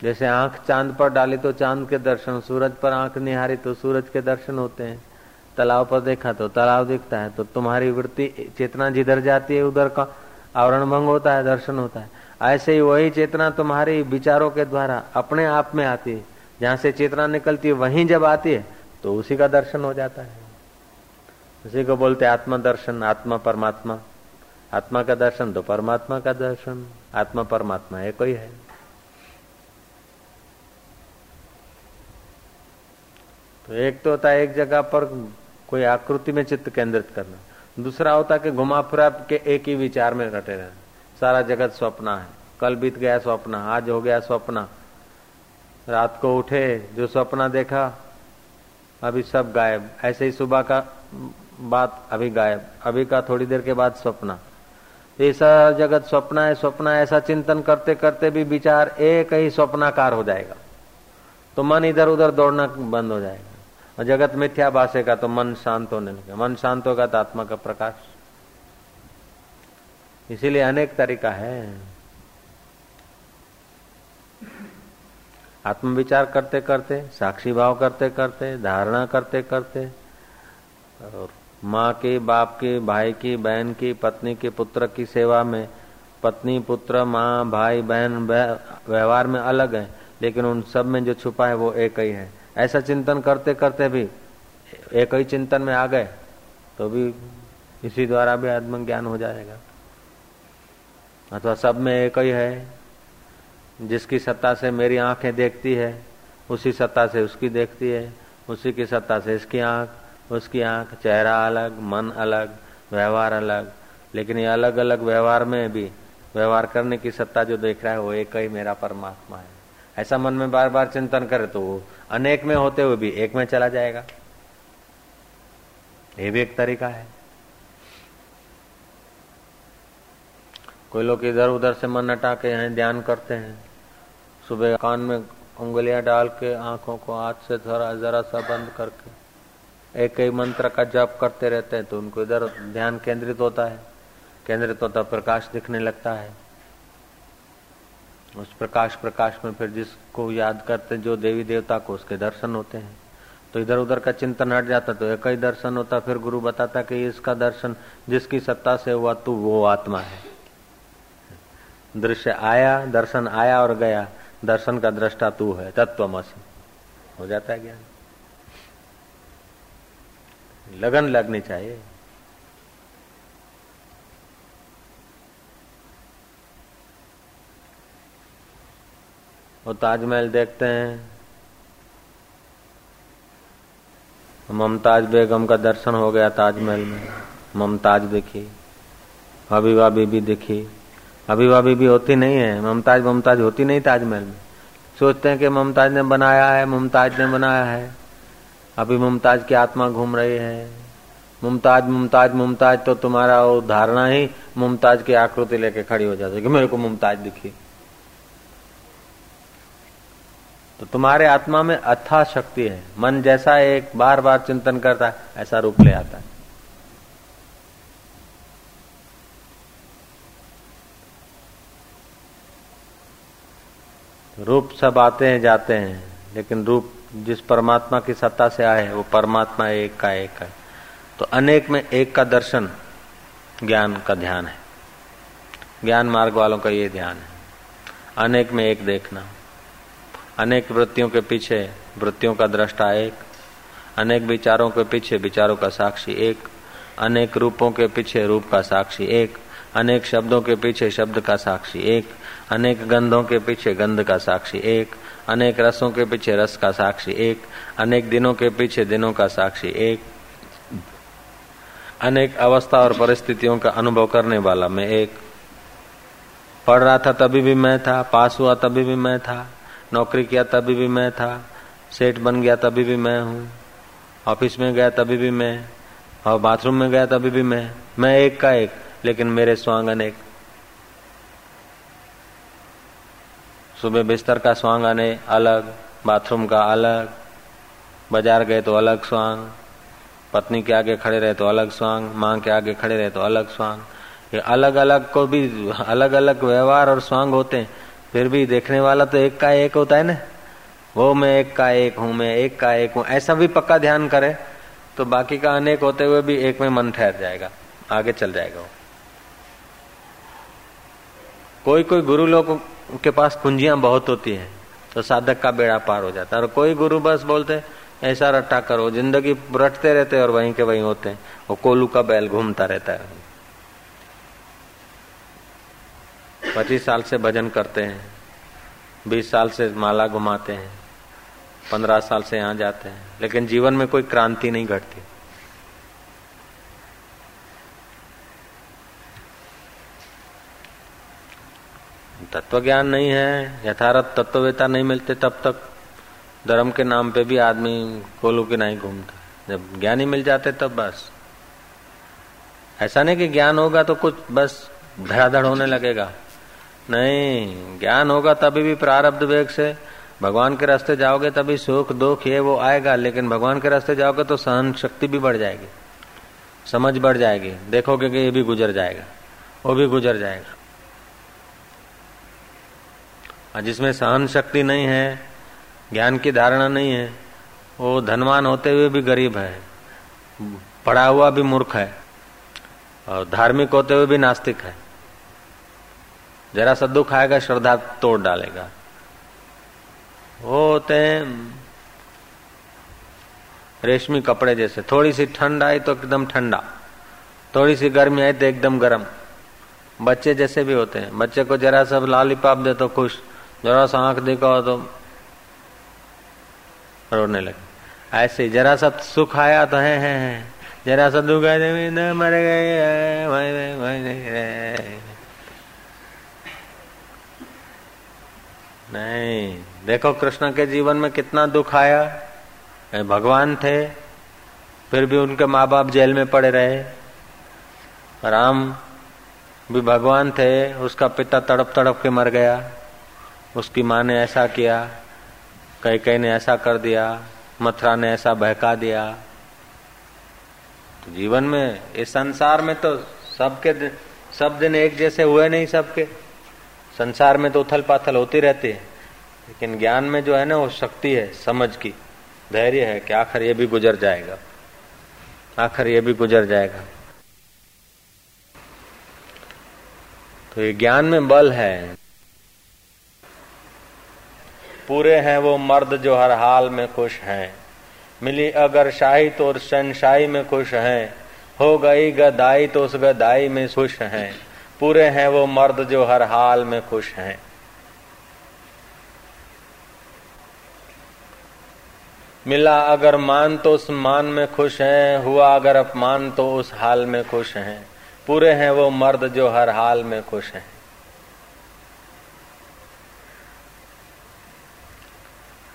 जैसे आँख चाँद पर डाली तो चाँद के दर्शन, सूरज पर आँख निहारी तो सूरज के दर्शन होते हैं। तालाब पर देखा तो तालाब दिखता है तो तुम्हारी वृत्ति चेतना जिधर जाती है, उधर का आवरण भंग होता है, दर्शन होता है। ऐसे ही वही चेतना तुम्हारी विचारों के द्वारा अपने आप में आती है। जहाँ से चेतना निकलती है, वहीं जब आती है तो उसी का दर्शन हो जाता है। उसी को बोलते आत्मा दर्शन, आत्मा परमात्मा। आत्मा का दर्शन तो परमात्मा का दर्शन, आत्मा परमात्मा है कोई है। तो एक तो होता है एक जगह पर कोई आकृति में चित्त केंद्रित करना। दूसरा होता कि घुमा फिरा के एक ही विचार में रटे रहना। सारा जगत स्वप्न है। कल बीत गया स्वप्न, आज हो गया स्वप्न। रात को उठे, जो स्वप्न देखा, अभी सब गायब। ऐसे ही सुबह का बात अभी गायब। अभी का थोड़ी देर के बाद स्वप्न। ऐसा जगत स्वप्न है, स्वप्न ऐसा चिंतन करते करते भी विचार एक ही स्वप्नाकार हो जाएगा। तो मन इधर उधर दौड़ना बंद हो जाएगा। और जगत मिथ्या भाषे का तो मन शांत होने लगेगा मन शांत होगा तो आत्मा का प्रकाश। इसीलिए अनेक तरीका है। आत्मविचार करते करते, साक्षी भाव करते करते, धारणा करते करते, और माँ के, बाप के, भाई की, बहन की, पत्नी के, पुत्र की सेवा में, पत्नी, पुत्र, माँ, भाई, बहन व्यवहार में अलग है, लेकिन उन सब में जो छुपा है वो एक ही है। ऐसा चिंतन करते करते भी एक ही चिंतन में आ गए तो भी इसी द्वारा भी आत्मज्ञान हो जाएगा। अथवा सब में एक ही है, जिसकी सत्ता से मेरी आँखें देखती है, उसी सत्ता से उसकी देखती है, उसी की सत्ता से इसकी आँख, उसकी आँख, चेहरा अलग, मन अलग, व्यवहार अलग, लेकिन ये अलग अलग व्यवहार में भी, व्यवहार करने की सत्ता जो देख रहा है, वो एक ही मेरा परमात्मा है। ऐसा मन में बार बार चिंतन करे तो अनेक में होते हुए भी एक में चला जाएगा। ये भी एक तरीका है। कोई लोग इधर उधर से मन हटा के यहाँ ध्यान करते हैं। सुबह कान में उंगलियाँ डाल के आँखों को हाथ से थोड़ा जरा सा बंद करके एक ही मंत्र का जप करते रहते हैं तो उनको इधर ध्यान केंद्रित होता है। केंद्रित होता प्रकाश दिखने लगता है। उस प्रकाश प्रकाश में फिर जिसको याद करते जो देवी देवता को उसके दर्शन होते हैं। तो इधर उधर का चिंतन हट जाता तो एक ही दर्शन होता फिर गुरु बताता कि इसका दर्शन जिसकी सत्ता से हुआ, तू वो आत्मा है। दृश्य आया, दर्शन आया और गया, दर्शन का दृष्टा तू है, तत्वमसी। हो जाता है ज्ञान। लगन लगनी चाहिए। वो ताजमहल देखते हैं। ममताज बेगम का दर्शन हो गया ताजमहल में। ममताज देखी हबीबा बीबी देखी हबीबा बीबी होती नहीं है। ममताज ममताज होती नहीं ताजमहल में। सोचते हैं कि ममताज ने बनाया है, मुमताज़ ने बनाया है। अभी मुमताज़ की आत्मा घूम रही है। मुमताज़ मुमताज़ मुमताज़ तो तुम्हारा वो धारणा ही मुमताज़ की आकृति लेके खड़ी हो जाती है कि मेरे को मुमताज़ दिखी। तो तुम्हारे आत्मा में अथा शक्ति है। मन जैसा एक बार बार चिंतन करता है, ऐसा रूप ले आता है। रूप सब आते हैं, जाते हैं, लेकिन रूप जिस परमात्मा की सत्ता से आए वो परमात्मा एक का एक है। तो अनेक में एक का दर्शन, ज्ञान का ध्यान है। ज्ञान मार्ग वालों का ये ध्यान है। अनेक में एक देखना। अनेक वृत्तियों के पीछे वृत्तियों का दृष्टा एक, अनेक विचारों के पीछे विचारों का साक्षी एक, अनेक रूपों के पीछे रूप का साक्षी एक, अनेक शब्दों के पीछे शब्द का साक्षी एक, अनेक गंधों के पीछे गंध का साक्षी एक, अनेक रसों के पीछे रस का साक्षी एक, अनेक दिनों के पीछे दिनों का साक्षी एक, अनेक अवस्था और परिस्थितियों का अनुभव करने वाला मैं एक। पढ़ रहा था तभी भी मैं था, पास हुआ तभी भी मैं था। नौकरी किया तभी भी मैं था। सेठ बन गया तभी भी मैं हूँ। ऑफ़िस में गया तभी भी मैं। और बाथरूम में गया तभी भी मैं। मैं एक का एक, लेकिन मेरे स्वांग अनेक सुबह बिस्तर का स्वांग अने अलग, बाथरूम का अलग, बाज़ार गए तो अलग स्वांग, पत्नी के आगे खड़े रहे तो अलग स्वांग, माँ के आगे खड़े रहे तो अलग स्वांग। ये अलग अलग को भी अलग अलग व्यवहार और स्वांग होते हैं। फिर भी देखने वाला तो एक का एक होता है ना? वो मैं एक का एक हूँ, मैं एक का एक हूँ, ऐसा भी पक्का ध्यान करे तो बाकी का अनेक होते हुए भी एक में मन ठहर जाएगा, आगे चल जाएगा वो। कोई कोई गुरु लोग के पास कुंजियाँ बहुत होती है तो साधक का बेड़ा पार हो जाता है, और कोई गुरु बस बोलते ऐसा रट्टा करो, ज़िंदगी रटते रहते और वहीं के वहीं होते हैं। वो कोलू का बैल घूमता रहता है। पच्चीस साल से भजन करते हैं, बीस साल से माला घुमाते हैं, पंद्रह साल से यहाँ जाते हैं, लेकिन जीवन में कोई क्रांति नहीं घटती। तत्व ज्ञान नहीं है, यथारथ तत्ववेता नहीं मिलते तब तक धर्म के नाम पे भी आदमी कोलू के नहीं घूमता। जब ज्ञानी मिल जाते तब बस। ऐसा नहीं कि ज्ञान होगा तो कुछ बस धड़ाधड़ होने लगेगा। नहीं, ज्ञान होगा तभी भी प्रारब्ध वेग से। भगवान के रास्ते जाओगे तभी सुख दुख ये वो आएगा, लेकिन भगवान के रास्ते जाओगे तो सहन शक्ति भी बढ़ जाएगी। समझ बढ़ जाएगी। देखोगे कि ये भी गुजर जाएगा, वो भी गुजर जाएगा। और जिसमें सहन शक्ति नहीं है, ज्ञान की धारणा नहीं है, वो धनवान होते हुए भी गरीब है, पढ़ा हुआ भी मूर्ख है, और धार्मिक होते हुए भी नास्तिक है। जरा सा दुख आएगा श्रद्धा तोड़ डालेगा। वो होते रेशमी कपड़े जैसे। थोड़ी सी ठंड आई तो एकदम ठंडा। थोड़ी सी गर्मी आई तो एकदम गर्म। बच्चे जैसे भी होते हैं। बच्चे को जरा सा लालीपाप दे तो खुश। जरा सा आँख देखा तो रोने लगे। ऐसे जरा सा सुख आया तो है है, है। जरा सा दुख आया मर गए नहीं। देखो कृष्ण के जीवन में कितना दुख आया। भगवान थे, फिर भी उनके माँ बाप जेल में पड़े रहे। राम भी भगवान थे, उसका पिता तड़प तड़प के मर गया। उसकी माँ ने ऐसा किया कई कई ने ऐसा कर दिया, मथुरा ने ऐसा बहका दिया। तो जीवन में, इस संसार में तो सबके सब दिन एक जैसे हुए नहीं सबके। संसार में तो उथल पाथल होती रहती है, लेकिन ज्ञान में जो है ना, वो शक्ति है, समझ की, धैर्य है कि आखिर ये भी गुजर जाएगा। आखिर ये भी गुजर जाएगा। तो ये ज्ञान में बल है। पूरे हैं वो मर्द जो हर हाल में खुश हैं। मिली अगर शाही तो शनशाही में खुश हैं। हो गई गदाई तो उस गदाई में खुश हैं। पूरे हैं वो मर्द जो हर हाल में खुश हैं। मिला अगर मान तो उस मान में खुश हैं, हुआ अगर अपमान तो उस हाल में खुश हैं। पूरे हैं वो मर्द जो हर हाल में खुश हैं।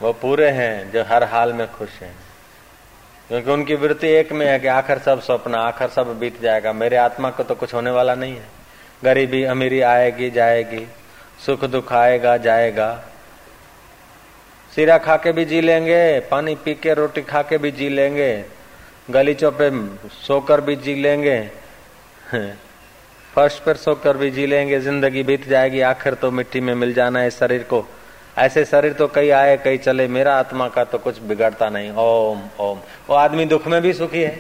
वो पूरे हैं जो हर हाल में खुश हैं। क्योंकि उनकी वृत्ति एक में है कि आखिर सब स्वप्न आखिर सब बीत जाएगा। मेरे आत्मा को तो कुछ होने वाला नहीं है। गरीबी अमीरी आएगी, जाएगी। सुख दुख आएगा, जाएगा। सिरा खा के भी जी लेंगे, पानी पी के रोटी खा के भी जी लेंगे। गलीचों पे सोकर भी जी लेंगे। फर्श पर सोकर भी जी लेंगे, ज़िंदगी बीत जाएगी, आखिर तो मिट्टी में मिल जाना है शरीर को। ऐसे शरीर तो कई आए, कई चले, मेरा आत्मा का तो कुछ बिगड़ता नहीं। ओम ओम। वो आदमी दुख में भी सुखी है।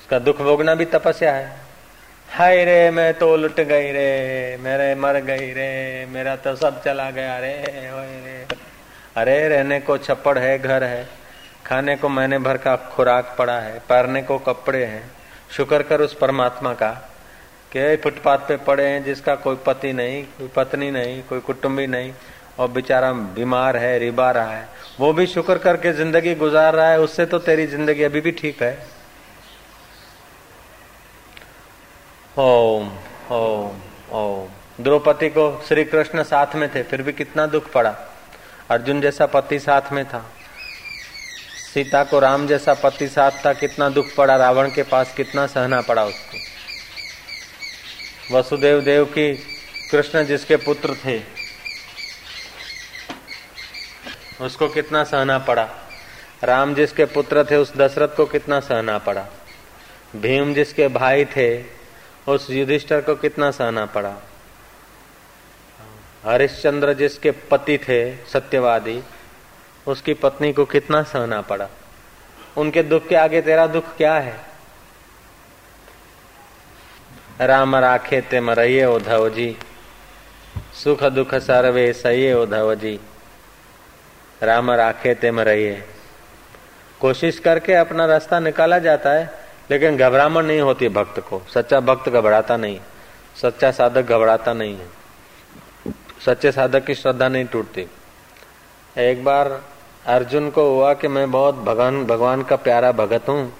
उसका दुख भोगना भी तपस्या है। हाय रे, मैं तो लुट गई रे, मेरे मर गई रे, मेरा तो सब चला गया रे रे। अरे, रहने को छप्पड़ है, घर है। खाने को मैंने भर का खुराक पड़ा है पहनने को कपड़े हैं। शुक्र कर उस परमात्मा का के फुटपाथ पे पड़े हैं, जिसका कोई पति नहीं, कोई पत्नी नहीं, कोई कुटुंबी नहीं, और बेचारा बीमार है, रिबा रहा है। वो भी शुक्र करके ज़िंदगी गुजार रहा है, उससे तो तेरी ज़िंदगी अभी भी ठीक है। ओम ओम ओम। द्रौपदी को श्री कृष्ण साथ में थे, फिर भी कितना दुख पड़ा। अर्जुन जैसा पति साथ में था। सीता को राम जैसा पति साथ था, कितना दुख पड़ा। रावण के पास कितना सहना पड़ा उसको। वसुदेव देव की कृष्ण जिसके पुत्र थे, उसको कितना सहना पड़ा। राम जिसके पुत्र थे, उस दशरथ को कितना सहना पड़ा। भीम जिसके भाई थे उस युधिष्ठर को कितना सहना पड़ा? हरिश्चंद्र जिसके पति थे, सत्यवादी, उसकी पत्नी को कितना सहना पड़ा? उनके दुख के आगे तेरा दुख क्या है? राम राखे ते मरिये उधव जी सुख दुख सर्वे सही उधव जी राम राखे ते मरिये कोशिश करके अपना रास्ता निकाला जाता है। लेकिन घबरामण नहीं होती भक्त को। सच्चा भक्त घबराता नहीं। सच्चा साधक घबराता नहीं है। सच्चे साधक की श्रद्धा नहीं टूटती। एक बार अर्जुन को हुआ कि मैं बहुत भगवान भगवान का प्यारा भगत हूँ।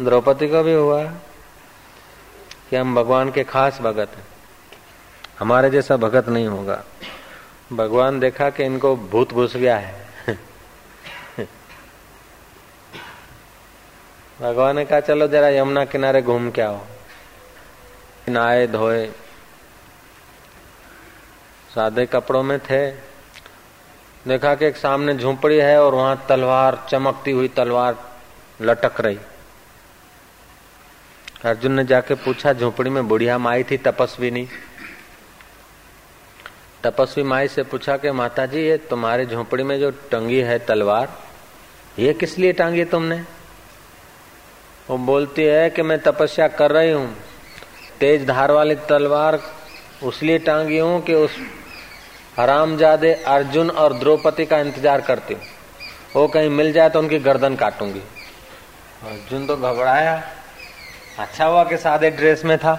द्रौपदी को भी हुआ कि हम भगवान के खास भगत हैं। हमारे जैसा भगत नहीं होगा। भगवान देखा कि इनको भूत घुस गया है। भगवान ने कहा, चलो जरा यमुना किनारे घूम के आओ। नहाए, धोए। सादे कपड़ों में थे। देखा कि एक सामने झोपड़ी है और वहाँ तलवार, चमकती हुई तलवार लटक रही। अर्जुन ने जाके पूछा, झोपड़ी में बुढ़िया माई थी, तपस्वी नहीं? तपस्वी माई से पूछा कि माता जी ये तुम्हारे झोपड़ी में जो टंगी है तलवार, ये किस लिए टांगी तुमने? वो बोलती है कि मैं तपस्या कर रही हूँ। तेज धार वाली तलवार उसलिए टांगी हूँ कि उस हरामजादे अर्जुन और द्रौपदी का इंतज़ार करती हूँ। वो कहीं मिल जाए तो उनकी गर्दन काटूँगी। अर्जुन तो घबराया। अच्छा हुआ कि सादे ड्रेस में था।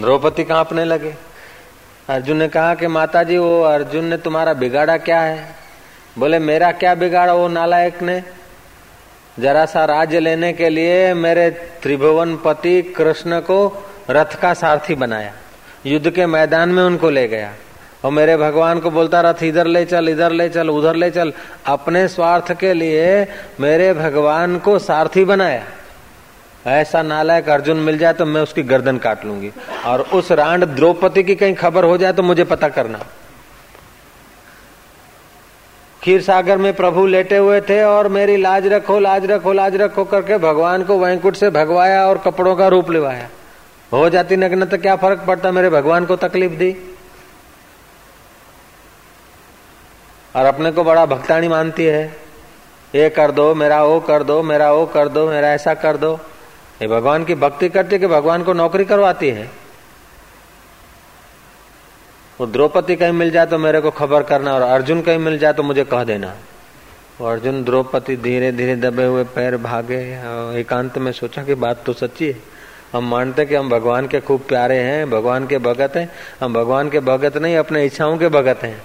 द्रौपदी कांपने लगे। अर्जुन ने कहा कि माता जी वो अर्जुन ने तुम्हारा बिगाड़ा क्या है? बोले, मेरा क्या बिगाड़ा? वो नालायक ने जरा सा राज्य लेने के लिए मेरे त्रिभुवन पति कृष्ण को रथ का सारथी बनाया। युद्ध के मैदान में उनको ले गया। और मेरे भगवान को बोलता, रथ इधर ले चल, इधर ले चल, उधर ले चल। अपने स्वार्थ के लिए मेरे भगवान को सारथी बनाया। ऐसा नालायक अर्जुन मिल जाए तो मैं उसकी गर्दन काट लूँगी। और उस रांड द्रौपदी की कहीं खबर हो जाए तो मुझे पता करना। खीर सागर में प्रभु लेटे हुए थे और मेरी लाज रखो लाज रखो लाज रखो करके भगवान को वैंकुट से भगवाया और कपड़ों का रूप लिवाया। हो जाती नग्न तो क्या फ़र्क पड़ता? मेरे भगवान को तकलीफ़ दी। और अपने को बड़ा भक्तानी मानती है। ये कर दो, मेरा वो कर दो, मेरा वो कर दो, मेरा ऐसा कर दो। ये भगवान की भक्ति करती है कि भगवान को नौकरी करवाती है। वो द्रौपदी कहीं मिल जाए तो मेरे को खबर करना और अर्जुन कहीं मिल जाए तो मुझे कह देना। वो अर्जुन द्रौपदी धीरे धीरे दबे हुए पैर भागे एकांत में सोचा कि बात तो सच्ची है। हम मानते कि हम भगवान के खूब प्यारे हैं, भगवान के भगत हैं। हम भगवान के भगत नहीं, अपने इच्छाओं के भगत हैं।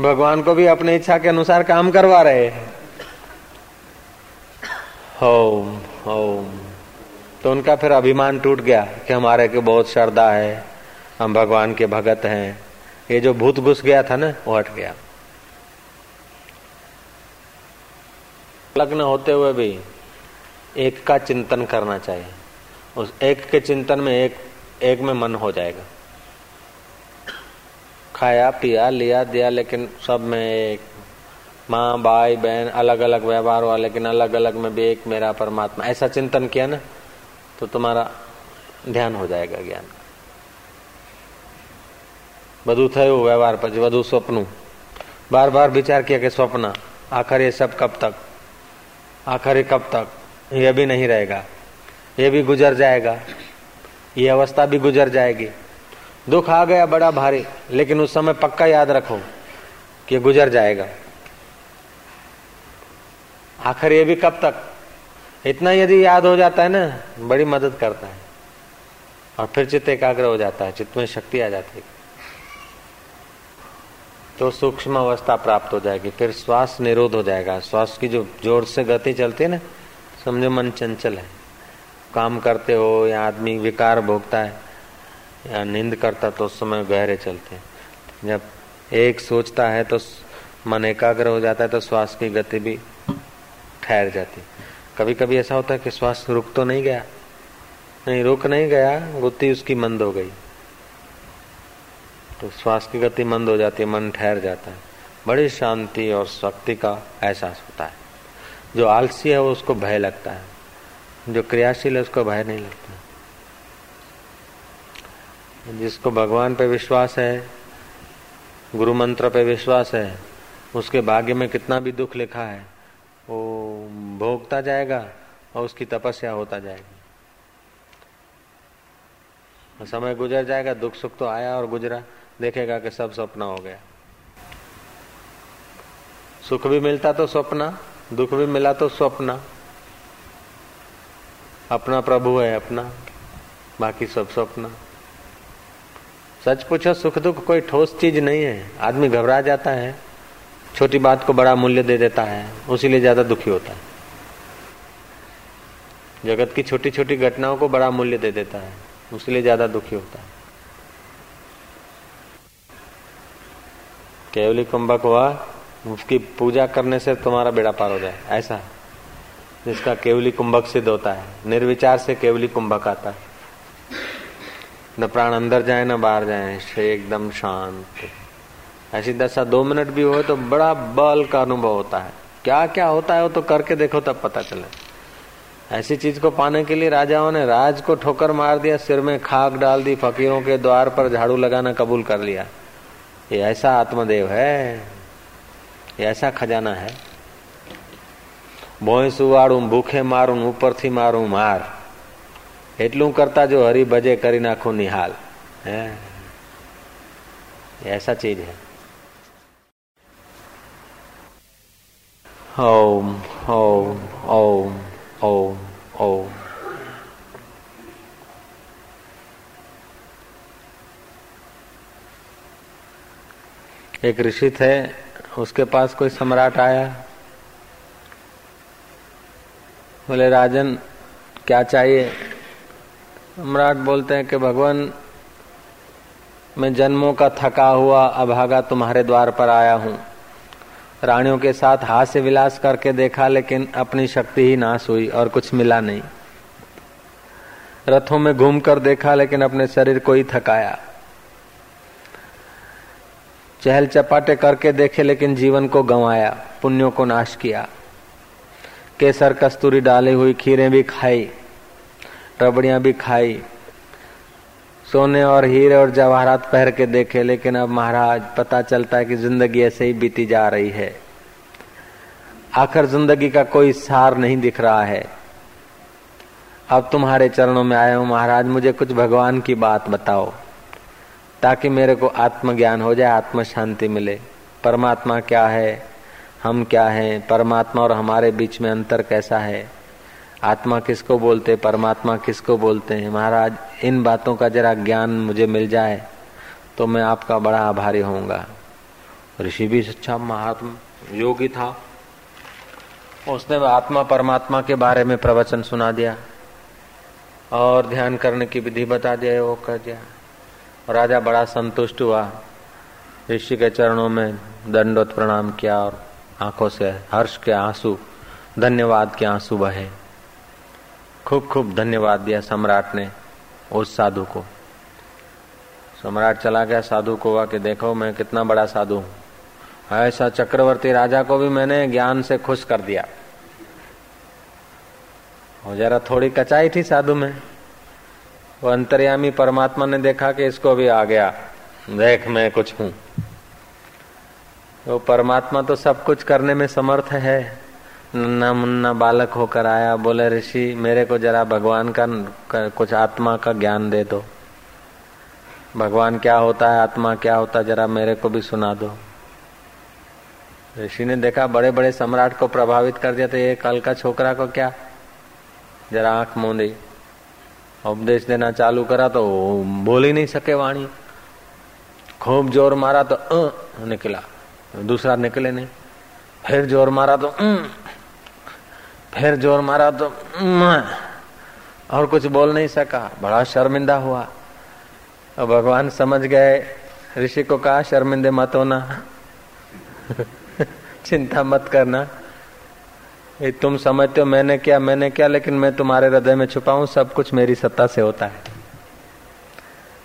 भगवान को भी अपने इच्छा के अनुसार काम करवा रहे हैं। Home home. तो उनका फिर अभिमान टूट गया कि हमारे के बहुत श्रद्धा है, हम भगवान के भगत हैं। ये जो भूत घुस गया था ना, वो हट गया। लग्न होते हुए भी एक का चिंतन करना चाहिए। उस एक के चिंतन में एक एक में मन हो जाएगा। खाया, पिया, लिया, दिया, लेकिन सब में एक। माँ, भाई, बहन अलग अलग व्यवहार हुआ, लेकिन अलग अलग में भी एक मेरा परमात्मा। ऐसा चिंतन किया ना तो तुम्हारा ध्यान हो जाएगा ज्ञान। બધું થયું વ્યવહાર પછી બધું સ્વપ્નું बार बार विचार किया कि स्वप्न आखिर ये सब कब तक आखिर ये कब तक ये भी नहीं रहेगा ये भी गुजर जाएगा ये अवस्था भी गुजर जाएगी दुख आ गया बड़ा भारी लेकिन उस समय पक्का याद रखो कि ये गुजर जाएगा आखिर ये भी कब तक इतना यदि याद हो जाता है ना बड़ी मदद करता है और फिर चित्त एकाग्र हो जाता है चित्त में शक्ति आ जाती है तो सूक्ष्म अवस्था प्राप्त हो जाएगी, फिर श्वास निरोध हो जाएगा। श्वास की जो ज़ोर से गति चलती है ना, समझो मन चंचल है। काम करते हो या आदमी विकार भोगता है, या नींद करता तो उस समय गहरे चलते हैं। जब एक सोचता है तो मन एकाग्र हो जाता है तो श्वास की गति भी ठहर जाती कभी कभी ऐसा होता है कि श्वास रुक तो नहीं गया, नहीं रुक नहीं गया गुत्ती उसकी मंद हो गई। तो श्वास की गति मंद हो जाती है, मन ठहर जाता है। बड़ी शांति और शक्ति का एहसास होता है। जो आलसी है, वो उसको भय लगता है। जो क्रियाशील है, उसको भय नहीं लगता। जिसको भगवान पे विश्वास है, गुरु मंत्र पे विश्वास है, उसके भाग्य में कितना भी दुख लिखा है, वो भोगता जाएगा और उसकी तपस्या होता जाएगी। समय गुजर जाएगा, दुख सुख तो आया और गुजरा। देखेगा कि सब सपना हो गया। सुख भी मिलता तो स्वप्न दुख भी मिला तो स्वप्न अपना प्रभु है अपना, बाकी सब स्वप्न सच पूछो, सुख दुख कोई ठोस चीज़ नहीं है। आदमी घबरा जाता है, छोटी बात को बड़ा मूल्य दे देता है उसीलिए ज़्यादा दुखी होता है। जगत की छोटी छोटी घटनाओं को बड़ा मूल्य दे देता है उसलिए ज़्यादा दुखी होता है। केवली कुंभक हुआ उसकी पूजा करने से तुम्हारा बेड़ा पार हो जाए, ऐसा जिसका केवली कुंभक सिद्ध होता है, निर्विचार से केवली कुंभक आता है। न प्राण अंदर जाए, न बाहर जाए एकदम शांत। ऐसी दशा दो मिनट भी हो तो बड़ा बल का अनुभव होता है। क्या क्या होता है वो तो करके देखो तब पता चले। ऐसी चीज़ को पाने के लिए राजाओं ने राज को ठोकर मार दिया, सिर में खाक डाल दी, फकीरों के द्वार पर झाड़ू लगाना कबूल कर लिया। ये ऐसा आत्मदेव है ये ऐसा खजाना है ભોંય સુવાડું ભૂખે મારું ઉપરથી મારું માર એટલું કરતા જો હરી ભજે કરી નાખું નિહાલ હે ऐसा चीज है ओम ओम ओम ओम ओम एक ऋषि थे, उसके पास कोई सम्राट आया। बोले, राजन, क्या चाहिए? सम्राट बोलते हैं कि, भगवान, मैं जन्मों का थका हुआ अभागा तुम्हारे द्वार पर आया हूँ। रानियों के साथ हास्य विलास करके देखा, लेकिन अपनी शक्ति ही नाश हुई और कुछ मिला नहीं। रथों में घूमकर देखा, लेकिन अपने शरीर को ही थकाया। चहल चपाटे करके देखे लेकिन जीवन को गंवाया, पुण्यों को नाश किया। केसर कस्तूरी डाली हुई खीरें भी खाई, रबड़ियाँ भी खाई, सोने और हीरे और जवाहरात पहन के देखे, लेकिन अब महाराज पता चलता है कि ज़िंदगी ऐसे ही बीती जा रही है। आखिर ज़िंदगी का कोई सार नहीं दिख रहा है। अब तुम्हारे चरणों में आया हूँ महाराज, मुझे कुछ भगवान की बात बताओ। ताकि मेरे को आत्मज्ञान हो जाए आत्म शांति मिले। परमात्मा क्या है? हम क्या हैं? परमात्मा और हमारे बीच में अंतर कैसा है? आत्मा किसको बोलते, परमात्मा किसको बोलते हैं? महाराज, इन बातों का जरा ज्ञान मुझे मिल जाए तो मैं आपका बड़ा आभारी होऊँगा। ऋषि भी सच्चा महात्मा योगी था। उसने आत्मा परमात्मा के बारे में प्रवचन सुना दिया और ध्यान करने की विधि बता दिया, वो कर दिया। राजा बड़ा संतुष्ट हुआ। ऋषि के चरणों में दंडोत प्रणाम किया और आँखों से हर्ष के आँसू, धन्यवाद के आँसू बहे। खूब खूब धन्यवाद दिया सम्राट ने उस साधु को। सम्राट चला गया साधु को हुआ कि देखो मैं कितना बड़ा साधु हूँ। ऐसा चक्रवर्ती राजा को भी मैंने ज्ञान से खुश कर दिया। और जरा थोड़ी कचाई थी साधु में। वो अंतर्यामी परमात्मा ने देखा कि इसको भी आ गया। देख मैं कुछ हूँ। तो परमात्मा तो सब कुछ करने में समर्थ है। नन्ना मुन्ना बालक होकर आया बोले ऋषि मेरे को जरा भगवान का कुछ आत्मा का ज्ञान दे दो। भगवान क्या होता है आत्मा क्या होता है जरा मेरे को भी सुना दो। ऋषि ने देखा बड़े बड़े सम्राट को प्रभावित कर दिया तो ये कल का छोकरा को क्या? जरा आँख मोदी। उपदेश देना चालू करा तो बोल ही नहीं सके वाणी खूब ज़ोर मारा तो अ निकला दूसरा निकले नहीं फिर ज़ोर मारा तो फिर ज़ोर मारा तो और कुछ बोल नहीं सका बड़ा शर्मिंदा हुआ और भगवान समझ गए ऋषि को कहा शर्मिंदे मत होना चिंता मत करना तुम समझते हो मैंने क्या मैंने क्या, लेकिन मैं तुम्हारे हृदय में छुपा हूँ, सब कुछ मेरी सत्ता से होता है।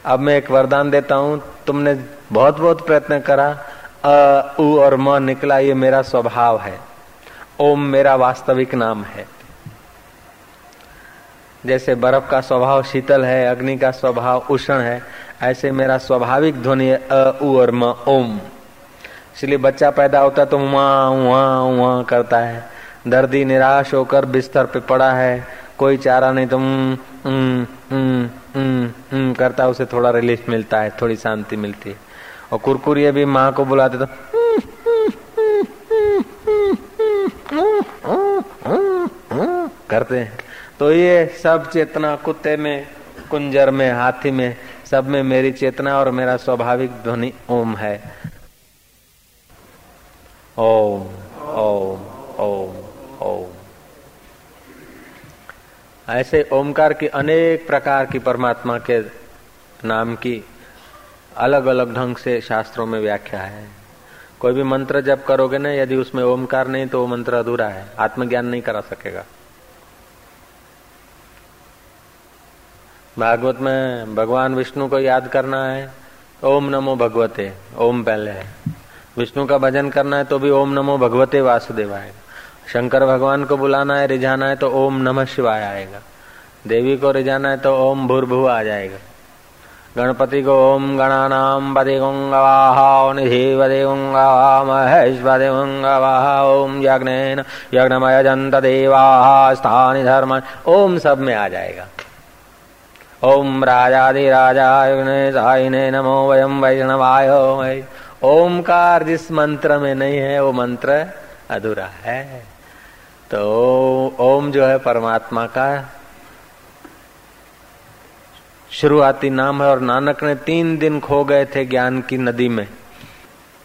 अब मैं एक वरदान देता हूँ, तुमने बहुत बहुत प्रयत्न करा, अ, उ और म निकला, ये मेरा स्वभाव है। ओम मेरा वास्तविक नाम है। जैसे बर्फ़ का स्वभाव शीतल है, अग्नि का स्वभाव उष्ण है, ऐसे मेरा स्वाभाविक ध्वनि अ, उ और म, ओम। इसलिए बच्चा पैदा होता है तो वहाँ वहाँ वहाँ करता है। दर्दी निराश होकर बिस्तर पे पड़ा है। कोई चारा नहीं तो उम, करता उसे थोड़ा रिलीफ मिलता है थोड़ी शांति मिलती है। और कुरकुरिये भी माँ को बुलाते तो करते हैं। तो ये सब चेतना कुत्ते में कुंजर में हाथी में सब में मेरी चेतना और मेरा स्वाभाविक ध्वनि ओम है। ओम। ऐसे ओमकार की अनेक प्रकार की परमात्मा के नाम की अलग अलग ढंग से शास्त्रों में व्याख्या है। कोई भी मंत्र जब करोगे ना, यदि उसमें ओमकार नहीं तो वो मंत्र अधूरा है। आत्मज्ञान नहीं करा सकेगा। भागवत में भगवान विष्णु को याद करना है, ओम नमो भगवते, ओम पहले है। विष्णु का भजन करना है तो भी ओम नमो भगवते वासुदेवाय। शंकर भगवान को बुलाना है, रिझाना है तो ओम नमः शिवाय आएगा। देवी को रिझाना है तो ओम भूर्भुव आ जाएगा। गणपति को ओम गणानाम पदे गुंगवाहा निधि पदे गुंगवा महेश पदे गुंगवाह ओम यज्ञ यज्ञमय जंत देवा, स्थानी धर्म, ओम सब में आ जाएगा। ओम राजाधिराजाय नमो वयम वैष्णवाय ओमकार जिस मंत्र में नहीं है, वो मंत्र अधूरा है। तो ओम जो है परमात्मा का शुरुआती नाम है और नानक ने तीन दिन खो गए थे ज्ञान की नदी में।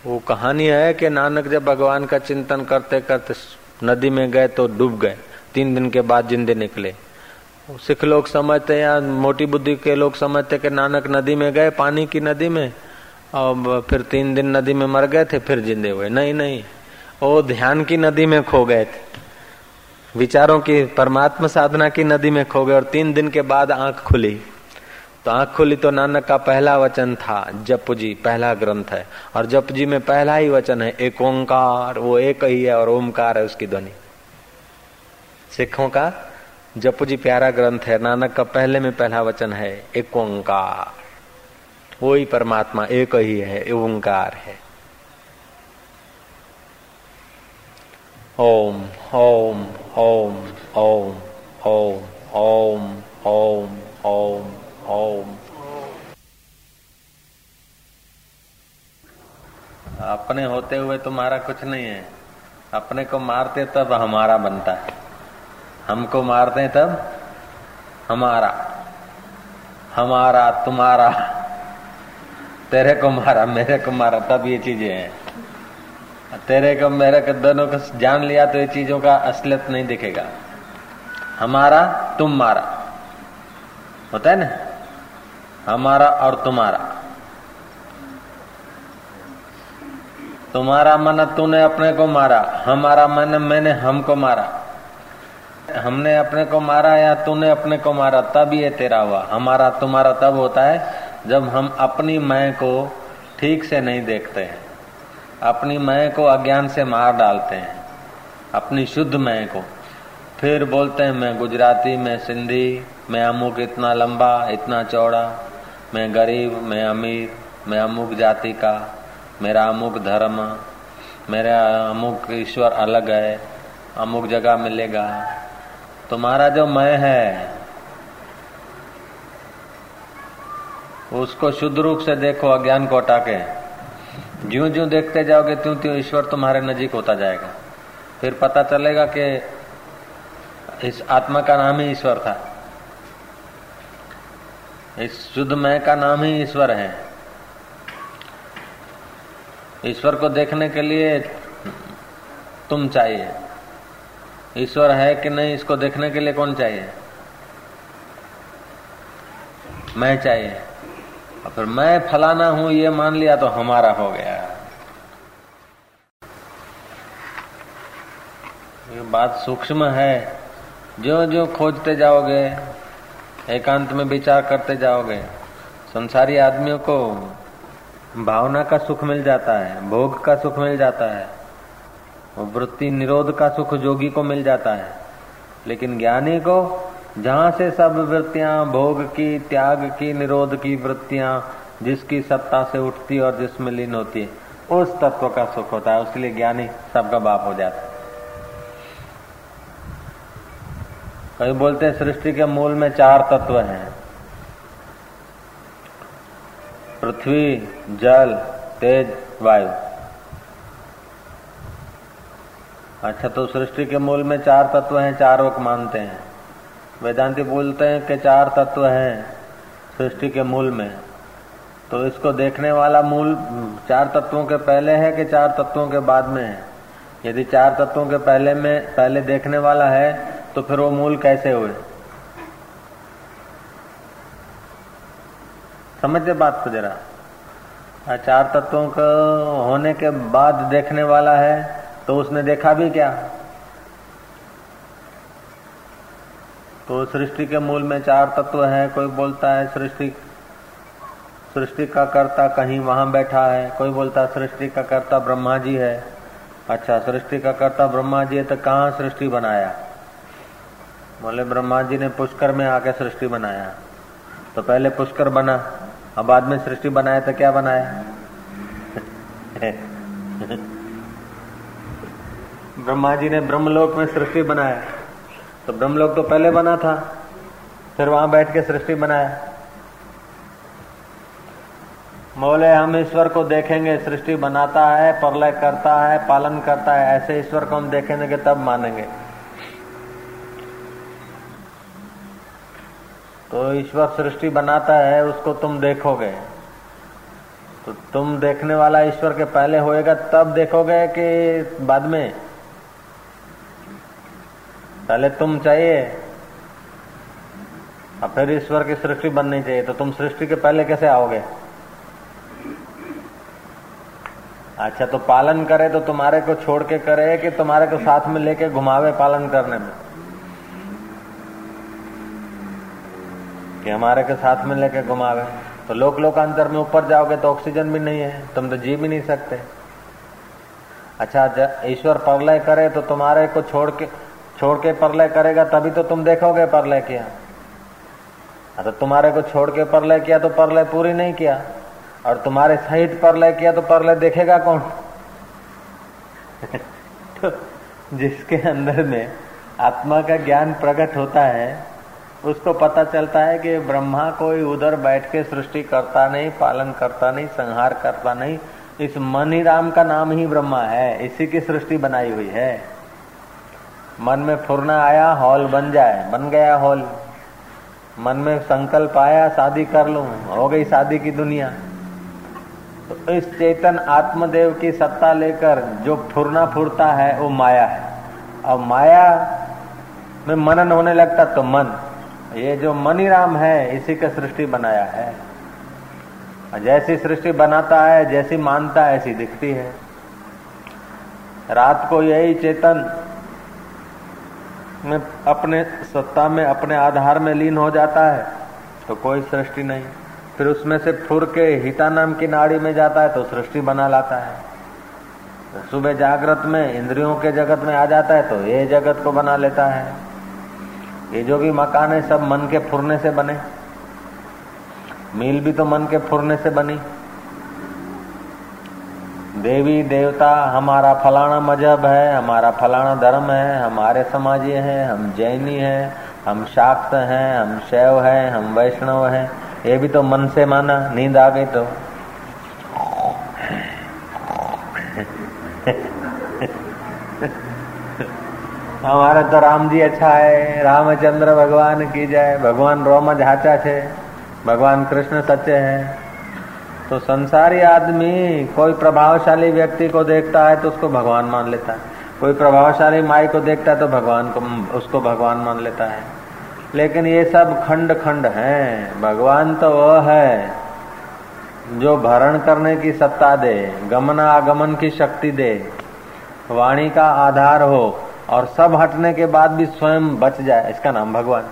वो कहानी है कि नानक जब भगवान का चिंतन करते करते नदी में गए तो डूब गए, तीन दिन के बाद जिंदे निकले। सिख लोग समझते या मोटी बुद्धि के लोग समझते कि नानक नदी में गए, पानी की नदी में और फिर तीन दिन नदी में मर गए थे, फिर जिंदे हुए। नहीं नहीं, वो ध्यान की नदी में खो गए थे। विचारों की परमात्मा साधना की नदी में खो गए और तीन दिन के बाद आँख खुली। तो आँख खुली तो नानक का पहला वचन था जप जी पहला ग्रंथ है। और जप जी में पहला ही वचन है, एक ओंकार, वो एक ही है और ओंकार है उसकी ध्वनि। सिखों का जप जी प्यारा ग्रंथ है, नानक का पहले में पहला वचन है, एक ओंकार। वो ही परमात्मा, एक ही है ओंकार है। ओम ओम ओम ओम ओम ओम ओम ओम ओम अपने होते हुए तुम्हारा कुछ नहीं है। अपने को मारते तब हमारा बनता है। हमको मारते तब हमारा। हमारा, तुम्हारा। तेरे को मारा, मेरे को मारा, तब ये चीज़ें हैं। तेरे को, मेरे को दोनों को जान लिया तो ये चीज़ों का असलियत नहीं दिखेगा। हमारा तुम मारा होता है ना? हमारा और तुम्हारा। तुम्हारा मन तूने अपने को मारा, हमारा मन मैंने हमको मारा। हमने अपने को मारा या तूने अपने को मारा, तब ये तेरा हुआ। हमारा, तुम्हारा तब होता है जब हम अपनी मैं को ठीक से नहीं देखते हैं। अपनी मैं को अज्ञान से मार डालते हैं, अपनी शुद्ध मैं को। फिर बोलते हैं, मैं गुजराती, मैं सिंधी, मैं अमुक इतना लंबा, इतना चौड़ा, मैं गरीब, मैं अमीर, मैं अमुक जाति का, मेरा अमुक धर्म, मेरा अमुक ईश्वर अलग है, अमुक जगह मिलेगा। तुम्हारा जो मैं है, उसको शुद्ध रूप से देखो, अज्ञान को हटा के। ज्यो ज्यो देखते जाओगे त्यों त्यों ईश्वर तुम्हारे नजीक होता जाएगा। फिर पता चलेगा कि इस आत्मा का नाम ही ईश्वर था। इस शुद्ध मैं का नाम ही ईश्वर है। ईश्वर को देखने के लिए तुम चाहिए। ईश्वर है कि नहीं, इसको देखने के लिए कौन चाहिए? मैं चाहिए। और मैं फलाना हूँ, ये मान लिया तो हमारा हो गया। ये बात सूक्ष्म है। जो जो खोजते जाओगे, एकांत में विचार करते जाओगे, संसारी आदमियों को भावना का सुख मिल जाता है, भोग का सुख मिल जाता है वृत्ति निरोध का सुख जोगी को मिल जाता है। लेकिन ज्ञानी को जहाँ से सब वृत्तियाँ, भोग की, त्याग की, निरोध की वृत्तियाँ, जिसकी सत्ता से उठती और जिसमें लीन होती है, उस तत्व का सुख होता है। उसके लिए ज्ञानी सबका बाप हो जाता है। कई बोलते हैं, सृष्टि के मूल में चार तत्व हैं। पृथ्वी, जल, तेज, वायु। अच्छा तो सृष्टि के मूल में चार तत्व हैं, चार वक मानते हैं। वेदांति बोलते हैं कि चार तत्व हैं सृष्टि के मूल में। तो इसको देखने वाला मूल, चार तत्वों के पहले है कि चार तत्वों के बाद में है? यदि चार तत्वों के पहले में, पहले देखने वाला है तो फिर वो मूल कैसे हुए? समझते बात को जरा। चार तत्वों को होने के बाद देखने वाला है तो उसने देखा भी क्या? तो सृष्टि के मूल में चार तत्व है। कोई बोलता है सृष्टि सृष्टि का कर्ता कहीं वहाँ बैठा है। कोई बोलता है सृष्टि का कर्ता ब्रह्मा जी है। अच्छा सृष्टि का कर्ता ब्रह्मा जी है तो कहाँ सृष्टि बनाया? बोले ब्रह्मा जी ने पुष्कर में आके सृष्टि बनाया। तो पहले पुष्कर बना, अब बाद में सृष्टि बनाया तो क्या बनाया? ब्रह्मा जी ने ब्रह्मलोक में सृष्टि बनाया। तो ब्रह्मलोक तो पहले बना था, फिर वहाँ बैठ के सृष्टि बनाया। बोले हम ईश्वर को देखेंगे, सृष्टि बनाता है, प्रलय करता है, पालन करता है, ऐसे ईश्वर को हम देखेंगे तब मानेंगे। तो ईश्वर सृष्टि बनाता है, उसको तुम देखोगे। तो तुम देखने वाला ईश्वर के पहले होएगा, तब देखोगे कि बाद में? पहले तुम चाहिए। और फिर ईश्वर की सृष्टि बननी चाहिए तो तुम सृष्टि के पहले कैसे आओगे? अच्छा तो पालन करे तो तुम्हारे को छोड़ के करे कि तुम्हारे को साथ में लेके घुमावे पालन करने में? कि हमारे के साथ में लेके घुमावे। तो लोक लोकांतर में ऊपर जाओगे तो ऑक्सीजन भी नहीं है, तुम तो जी भी नहीं सकते। अच्छा ईश्वर परलय करे तो तुम्हारे को छोड़ के छोड़ के परलय करेगा, तभी तो तुम देखोगे परलय किया। तो तुम्हारे को छोड़ के परलय किया तो परलय पूरी नहीं किया। और तुम्हारे सहित परलय किया तो परलय देखेगा कौन? तो जिसके अंदर में आत्मा का ज्ञान प्रकट होता है, उसको पता चलता है कि ब्रह्मा कोई उधर बैठ के सृष्टि करता नहीं, पालन करता नहीं, संहार करता नहीं। इस मनी राम का नाम ही ब्रह्मा है, इसी की सृष्टि बनाई हुई है। मन में फुरना आया, हॉल बन जाए। बन गया हॉल। मन में संकल्प आया, शादी कर लू। हो गई शादी की दुनिया। तो इस चेतन आत्मदेव की सत्ता लेकर जो फुरना फुरता है, वो माया है। और माया में मनन होने लगता तो मन। ये जो मनीराम है, इसी का सृष्टि बनाया है। जैसी सृष्टि बनाता है, जैसी मानता है, ऐसी दिखती है। रात को यही चेतन में अपने सत्ता में, अपने आधार में लीन हो जाता है तो कोई सृष्टि नहीं। फिर उसमें से फुर के हिता नाम की नाड़ी में जाता है तो सृष्टि बना लाता है। सुबह जागृत में, इंद्रियों के जगत में आ जाता है तो ये जगत को बना लेता है। ये जो भी मकान है, सब मन के फुरने से बने। मील भी तो मन के फुरने से बनी। देवी देवता, हमारा फलाना मज़हब है, हमारा फलाना धर्म है, हमारे समाज ये है, हम जैनी हैं, हम शाक्त हैं, हम शैव हैं, हम वैष्णव हैं। ये भी तो मन से माना, नींद आ गई तो। हमारे तो राम जी अच्छा है, रामचंद्र भगवान की जाए भगवान रोम झाचा छे, भगवान कृष्ण सच्चे हैं। तो संसारी आदमी कोई प्रभावशाली व्यक्ति को देखता है तो उसको भगवान मान लेता है। कोई प्रभावशाली माई को देखता है तो भगवान को, उसको भगवान मान लेता है। लेकिन ये सब खंड खंड हैं। भगवान तो वह है जो भरण करने की सत्ता दे गमन आगमन की शक्ति दे, वाणी का आधार हो और सब हटने के बाद भी स्वयं बच जाए। इसका नाम भगवान।